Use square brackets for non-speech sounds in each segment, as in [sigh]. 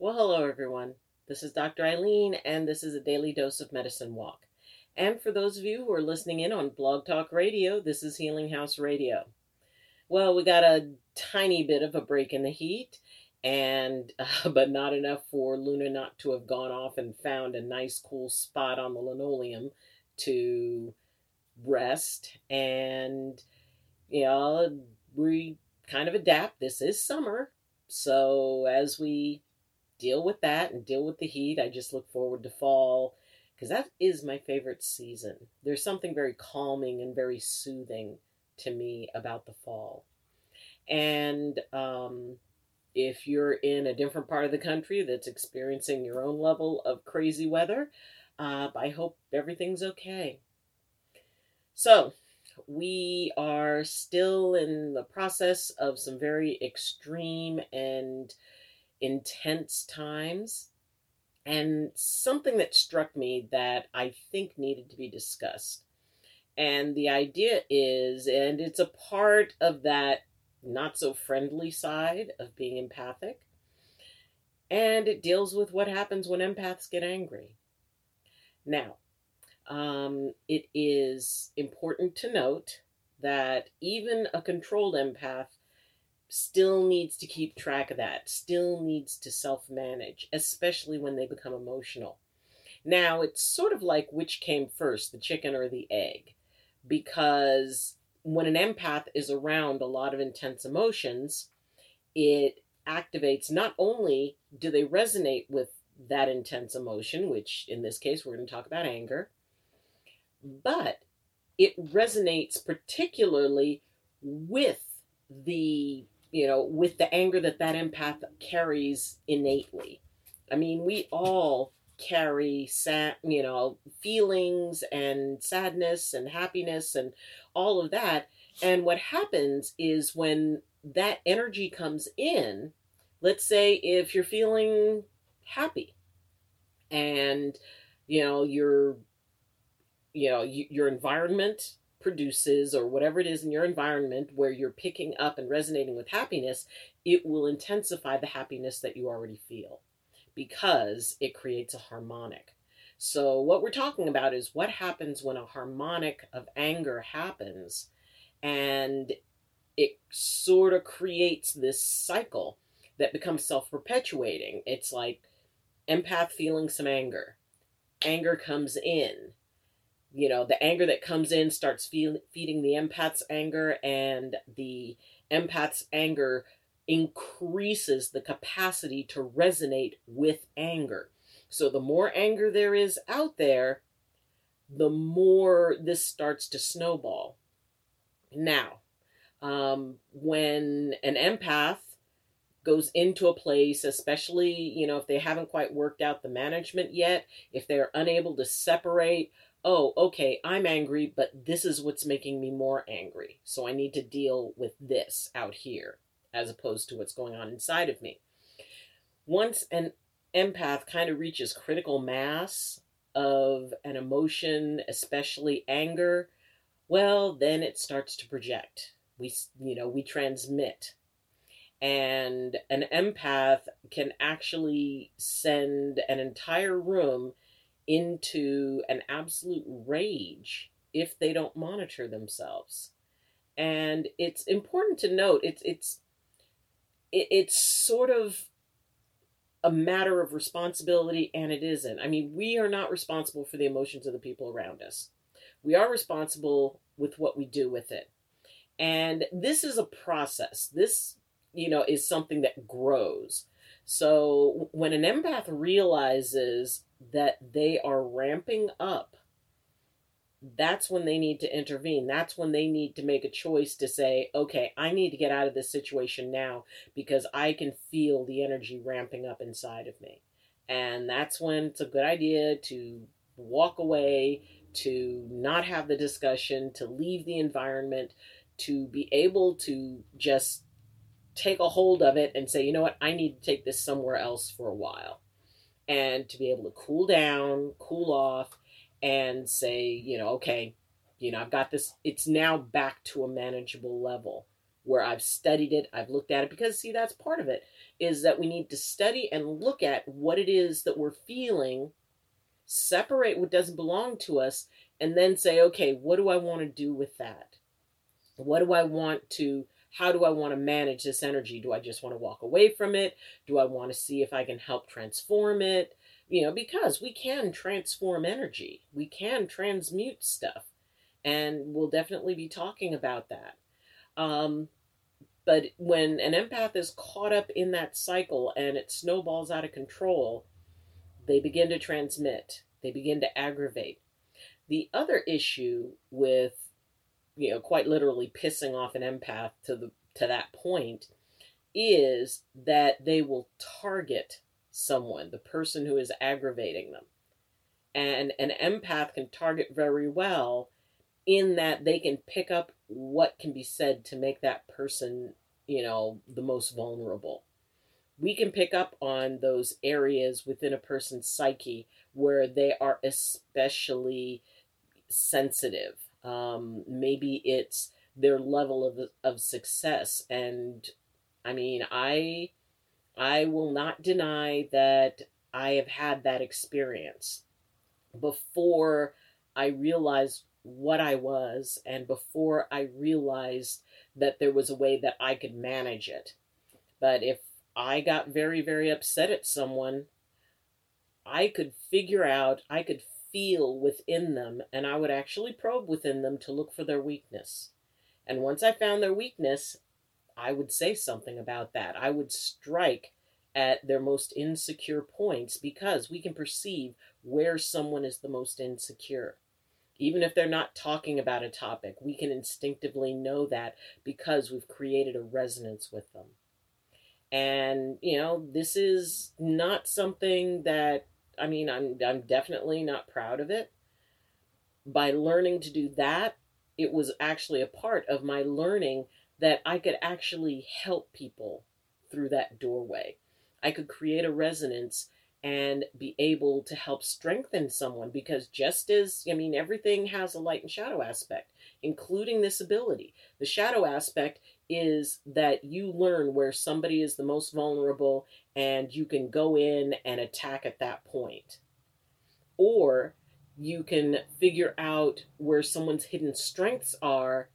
Well, hello everyone. This is Dr. Ayleen, and this is a daily dose of medicine walk. And for those of you who are listening in on Blog Talk Radio, this is Healing House Radio. Well, we got a tiny bit of a break in the heat, and [laughs] uh, but not enough for Luna not to have gone off and found a nice, cool spot on the linoleum to rest. And you know, we kind of adapt. This is summer, so as we deal with that and deal with the heat. I just look forward to fall because that is my favorite season. There's something very calming and very soothing to me about the fall. And um, if you're in a different part of the country that's experiencing your own level of crazy weather, uh, I hope everything's okay. So, we are still in the process of some very extreme and intense times. And something that struck me that I think needed to be discussed. And the idea is, and it's a part of that not so friendly side of being empathic. And it deals with what happens when empaths get angry. Now, um, it is important to note that even a controlled empath still needs to keep track of that, still needs to self manage, especially when they become emotional. Now, it's sort of like which came first, the chicken or the egg, because when an empath is around a lot of intense emotions, it activates not only do they resonate with that intense emotion, which in this case we're going to talk about anger, but it resonates particularly with the you know, with the anger that that empath carries innately. I mean, we all carry sad, you know, feelings and sadness and happiness and all of that. And what happens is when that energy comes in, let's say if you're feeling happy and you know, your you know, your environment produces or whatever it is in your environment where you're picking up and resonating with happiness, it will intensify the happiness that you already feel because it creates a harmonic. So, what we're talking about is what happens when a harmonic of anger happens and it sort of creates this cycle that becomes self perpetuating. It's like empath feeling some anger, anger comes in you know the anger that comes in starts feel, feeding the empath's anger and the empath's anger increases the capacity to resonate with anger. So the more anger there is out there the more this starts to snowball. Now um, when an empath goes into a place especially you know if they haven't quite worked out the management yet if they're unable to separate oh, okay, I'm angry, but this is what's making me more angry. So I need to deal with this out here as opposed to what's going on inside of me. Once an empath kind of reaches critical mass of an emotion, especially anger, well, then it starts to project. We, you know, we transmit. And an empath can actually send an entire room into an absolute rage if they don't monitor themselves. And it's important to note it's it's it's sort of a matter of responsibility and it isn't. I mean, we are not responsible for the emotions of the people around us. We are responsible with what we do with it. And this is a process. This, you know, is something that grows. So when an empath realizes that they are ramping up, that's when they need to intervene. That's when they need to make a choice to say, okay, I need to get out of this situation now because I can feel the energy ramping up inside of me. And that's when it's a good idea to walk away, to not have the discussion, to leave the environment, to be able to just take a hold of it and say, you know what, I need to take this somewhere else for a while. And to be able to cool down, cool off, and say, you know, okay, you know, I've got this, it's now back to a manageable level where I've studied it, I've looked at it, because see, that's part of it, is that we need to study and look at what it is that we're feeling, separate what doesn't belong to us, and then say, okay, what do I want to do with that? What do I want to, how do I want to manage this energy? Do I just want to walk away from it? Do I want to see if I can help transform it? You know, because we can transform energy, we can transmute stuff, and we'll definitely be talking about that. Um, but when an empath is caught up in that cycle and it snowballs out of control, they begin to transmit, they begin to aggravate. The other issue with, you know, quite literally pissing off an empath to the to that point is that they will target someone, the person who is aggravating them. And an empath can target very well in that they can pick up what can be said to make that person, you know, the most vulnerable. We can pick up on those areas within a person's psyche where they are especially sensitive. Um, maybe it's their level of of success, and I mean, I I will not deny that I have had that experience before I realized what I was and before I realized that there was a way that I could manage it. But if I got very, very upset at someone, I could figure out, I could feel within them, and I would actually probe within them to look for their weakness. And once I found their weakness, I would say something about that. I would strike at their most insecure points because we can perceive where someone is the most insecure. Even if they're not talking about a topic, we can instinctively know that because we've created a resonance with them. And, you know, this is not something that, I mean, I'm, I'm definitely not proud of it. By learning to do that, it was actually a part of my learning that I could actually help people through that doorway. I could create a resonance and be able to help strengthen someone because just as I mean everything has a light and shadow aspect including this ability the shadow aspect is that you learn where somebody is the most vulnerable and you can go in and attack at that point or you can figure out where someone's hidden strengths are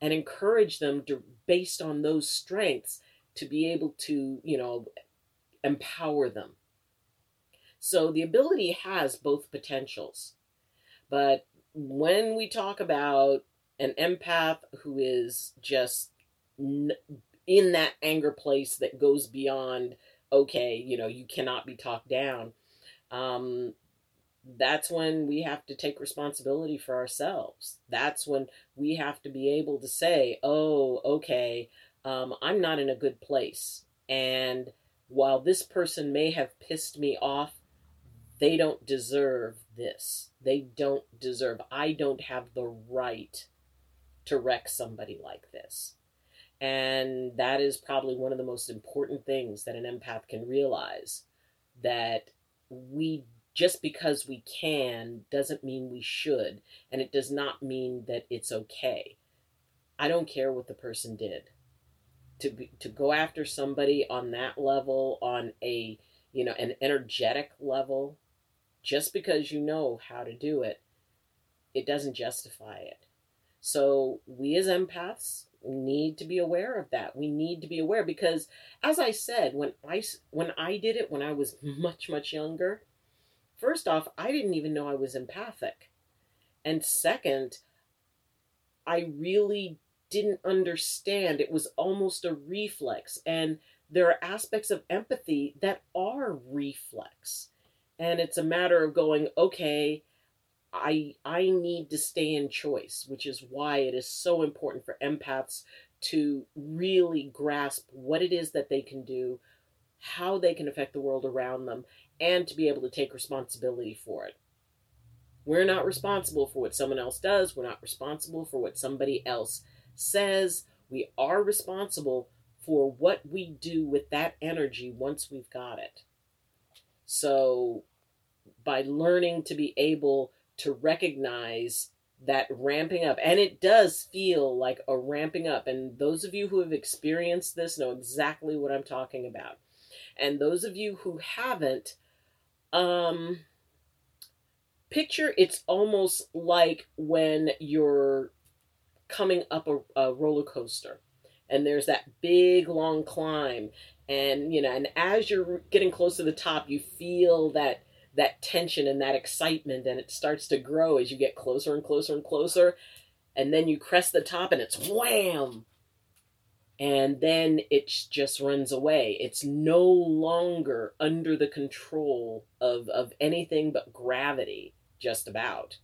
and encourage them to based on those strengths to be able to you know empower them so the ability has both potentials. But when we talk about an empath who is just in that anger place that goes beyond, okay, you know, you cannot be talked down, um, that's when we have to take responsibility for ourselves. That's when we have to be able to say, oh, okay, um, I'm not in a good place. And while this person may have pissed me off they don't deserve this. They don't deserve, I don't have the right to wreck somebody like this. And that is probably one of the most important things that an empath can realize that we just because we can doesn't mean we should, and it does not mean that it's okay. I don't care what the person did. To be, to go after somebody on that level, on a you know an energetic level, just because you know how to do it, it doesn't justify it. So we as empaths need to be aware of that. We need to be aware because as I said when I when I did it when I was [laughs] much much younger, first off, I didn't even know I was empathic. And second, I really didn't understand. It was almost a reflex and there are aspects of empathy that are reflex and it's a matter of going okay i i need to stay in choice which is why it is so important for empaths to really grasp what it is that they can do how they can affect the world around them and to be able to take responsibility for it. We're not responsible for what someone else does. We're not responsible for what somebody else says. We are responsible for what we do with that energy once we've got it. So, by learning to be able to recognize that ramping up. And it does feel like a ramping up. And those of you who have experienced this know exactly what I'm talking about. And those of you who haven't, um, picture it's almost like when you're coming up a, a roller coaster and there's that big long climb and you know and as you're getting close to the top you feel that that tension and that excitement and it starts to grow as you get closer and closer and closer. And then you crest the top and it's wham! And then it just runs away. It's no longer under the control of of anything but gravity just about.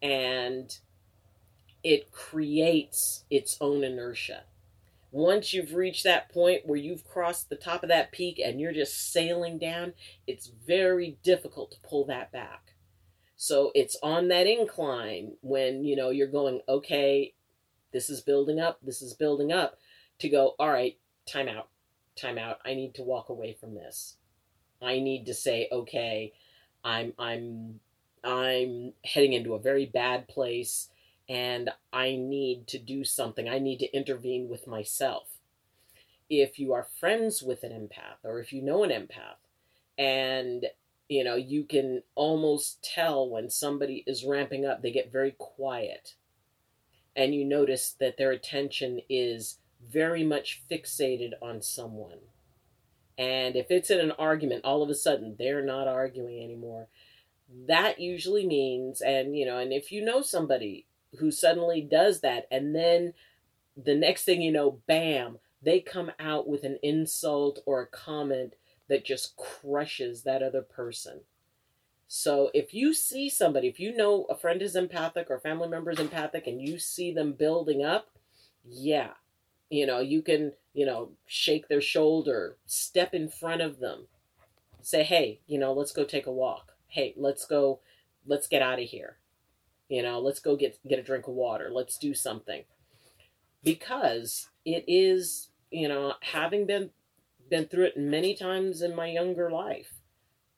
And it creates its own inertia once you've reached that point where you've crossed the top of that peak and you're just sailing down, it's very difficult to pull that back. So it's on that incline when, you know, you're going, okay, this is building up, this is building up, to go, all right, time out, time out. I need to walk away from this. I need to say, okay, I'm I'm I'm heading into a very bad place and I need to do something. I need to intervene with myself. If you are friends with an empath or if you know an empath and you know, you can almost tell when somebody is ramping up, they get very quiet. And you notice that their attention is very much fixated on someone. And if it's in an argument, all of a sudden they're not arguing anymore. That usually means, and you know, and if you know somebody who suddenly does that and then the next thing you know bam they come out with an insult or a comment that just crushes that other person. So if you see somebody if you know a friend is empathic or family member is empathic and you see them building up yeah you know you can you know shake their shoulder step in front of them say hey you know let's go take a walk. Hey let's go let's get out of here you know, let's go get get a drink of water. Let's do something. Because it is, you know, having been been through it many times in my younger life,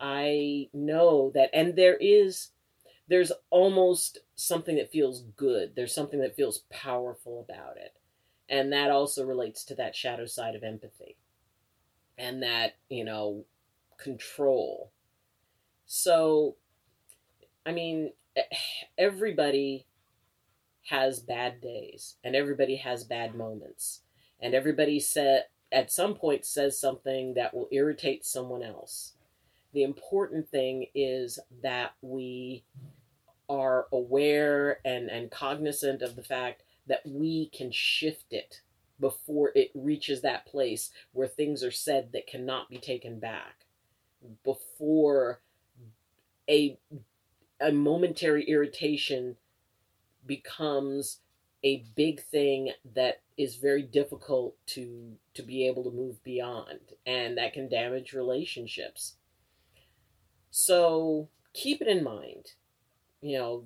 I know that and there is there's almost something that feels good. There's something that feels powerful about it. And that also relates to that shadow side of empathy and that, you know, control. So, I mean, [sighs] everybody has bad days and everybody has bad moments. And everybody said at some point says something that will irritate someone else. The important thing is that we are aware and, and cognizant of the fact that we can shift it before it reaches that place where things are said that cannot be taken back. Before a a momentary irritation becomes a big thing that is very difficult to to be able to move beyond and that can damage relationships. So keep it in mind you know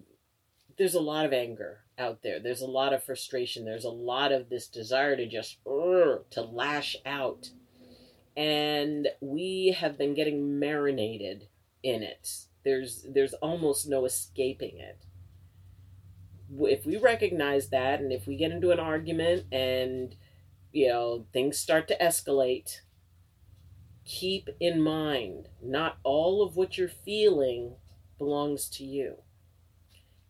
there's a lot of anger out there. There's a lot of frustration. There's a lot of this desire to just to lash out. And we have been getting marinated in it there's there's almost no escaping it. If we recognize that and if we get into an argument and you know things start to escalate, keep in mind not all of what you're feeling belongs to you.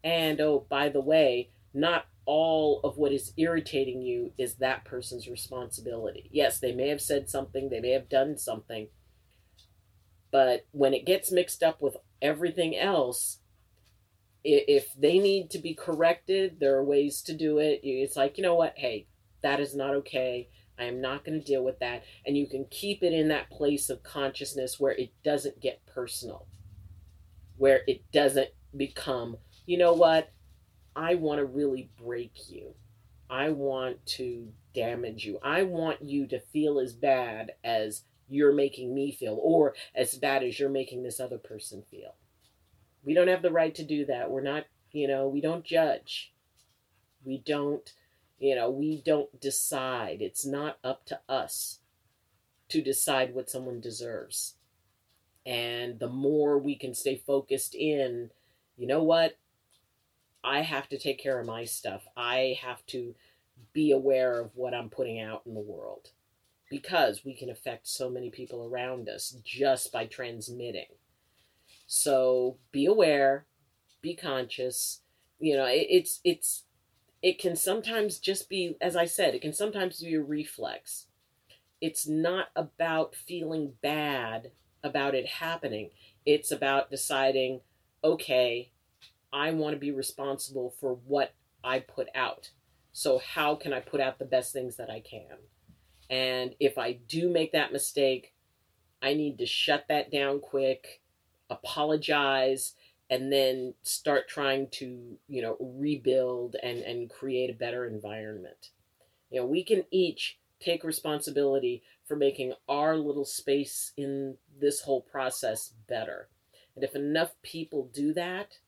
And oh, by the way, not all of what is irritating you is that person's responsibility. Yes, they may have said something, they may have done something, but when it gets mixed up with everything else, if they need to be corrected, there are ways to do it. It's like, you know what? Hey, that is not okay. I am not going to deal with that. And you can keep it in that place of consciousness where it doesn't get personal, where it doesn't become, you know what? I want to really break you. I want to damage you. I want you to feel as bad as you're making me feel or as bad as you're making this other person feel. We don't have the right to do that. We're not, you know, we don't judge. We don't, you know, we don't decide. It's not up to us to decide what someone deserves. And the more we can stay focused in, you know what? I have to take care of my stuff. I have to be aware of what I'm putting out in the world because we can affect so many people around us just by transmitting. So be aware, be conscious. You know, it, it's it's it can sometimes just be as I said, it can sometimes be a reflex. It's not about feeling bad about it happening. It's about deciding, okay, I want to be responsible for what I put out. So, how can I put out the best things that I can? And if I do make that mistake, I need to shut that down quick, apologize, and then start trying to, you know, rebuild and, and create a better environment. You know, we can each take responsibility for making our little space in this whole process better. And if enough people do that,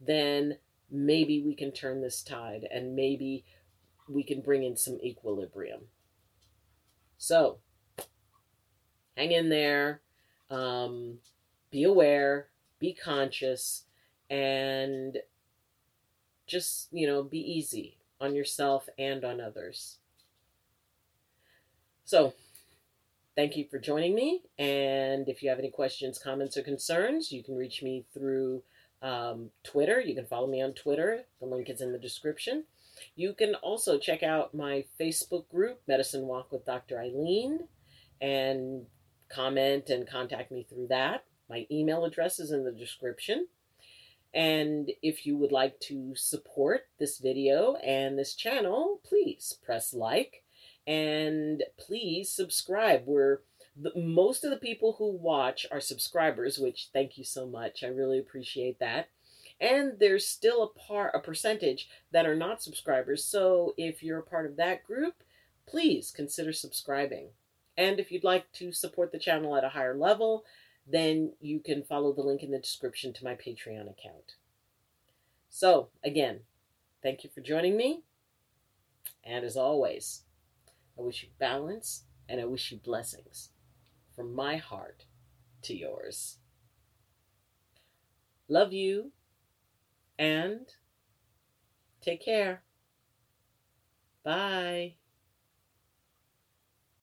then maybe we can turn this tide and maybe we can bring in some equilibrium. So, hang in there, um, be aware, be conscious, and just, you know, be easy on yourself and on others. So, thank you for joining me. And if you have any questions, comments, or concerns, you can reach me through um, Twitter. You can follow me on Twitter. The link is in the description. You can also check out my Facebook group, Medicine Walk with Dr. Ayleen, and comment and contact me through that. My email address is in the description. And if you would like to support this video and this channel, please press like and please subscribe. We're the, most of the people who watch are subscribers, which thank you so much. I really appreciate that. And there's still a part, a percentage that are not subscribers. So if you're a part of that group, please consider subscribing. And if you'd like to support the channel at a higher level, then you can follow the link in the description to my Patreon account. So, again, thank you for joining me. And as always, I wish you balance and I wish you blessings from my heart to yours. Love you and take care. Bye.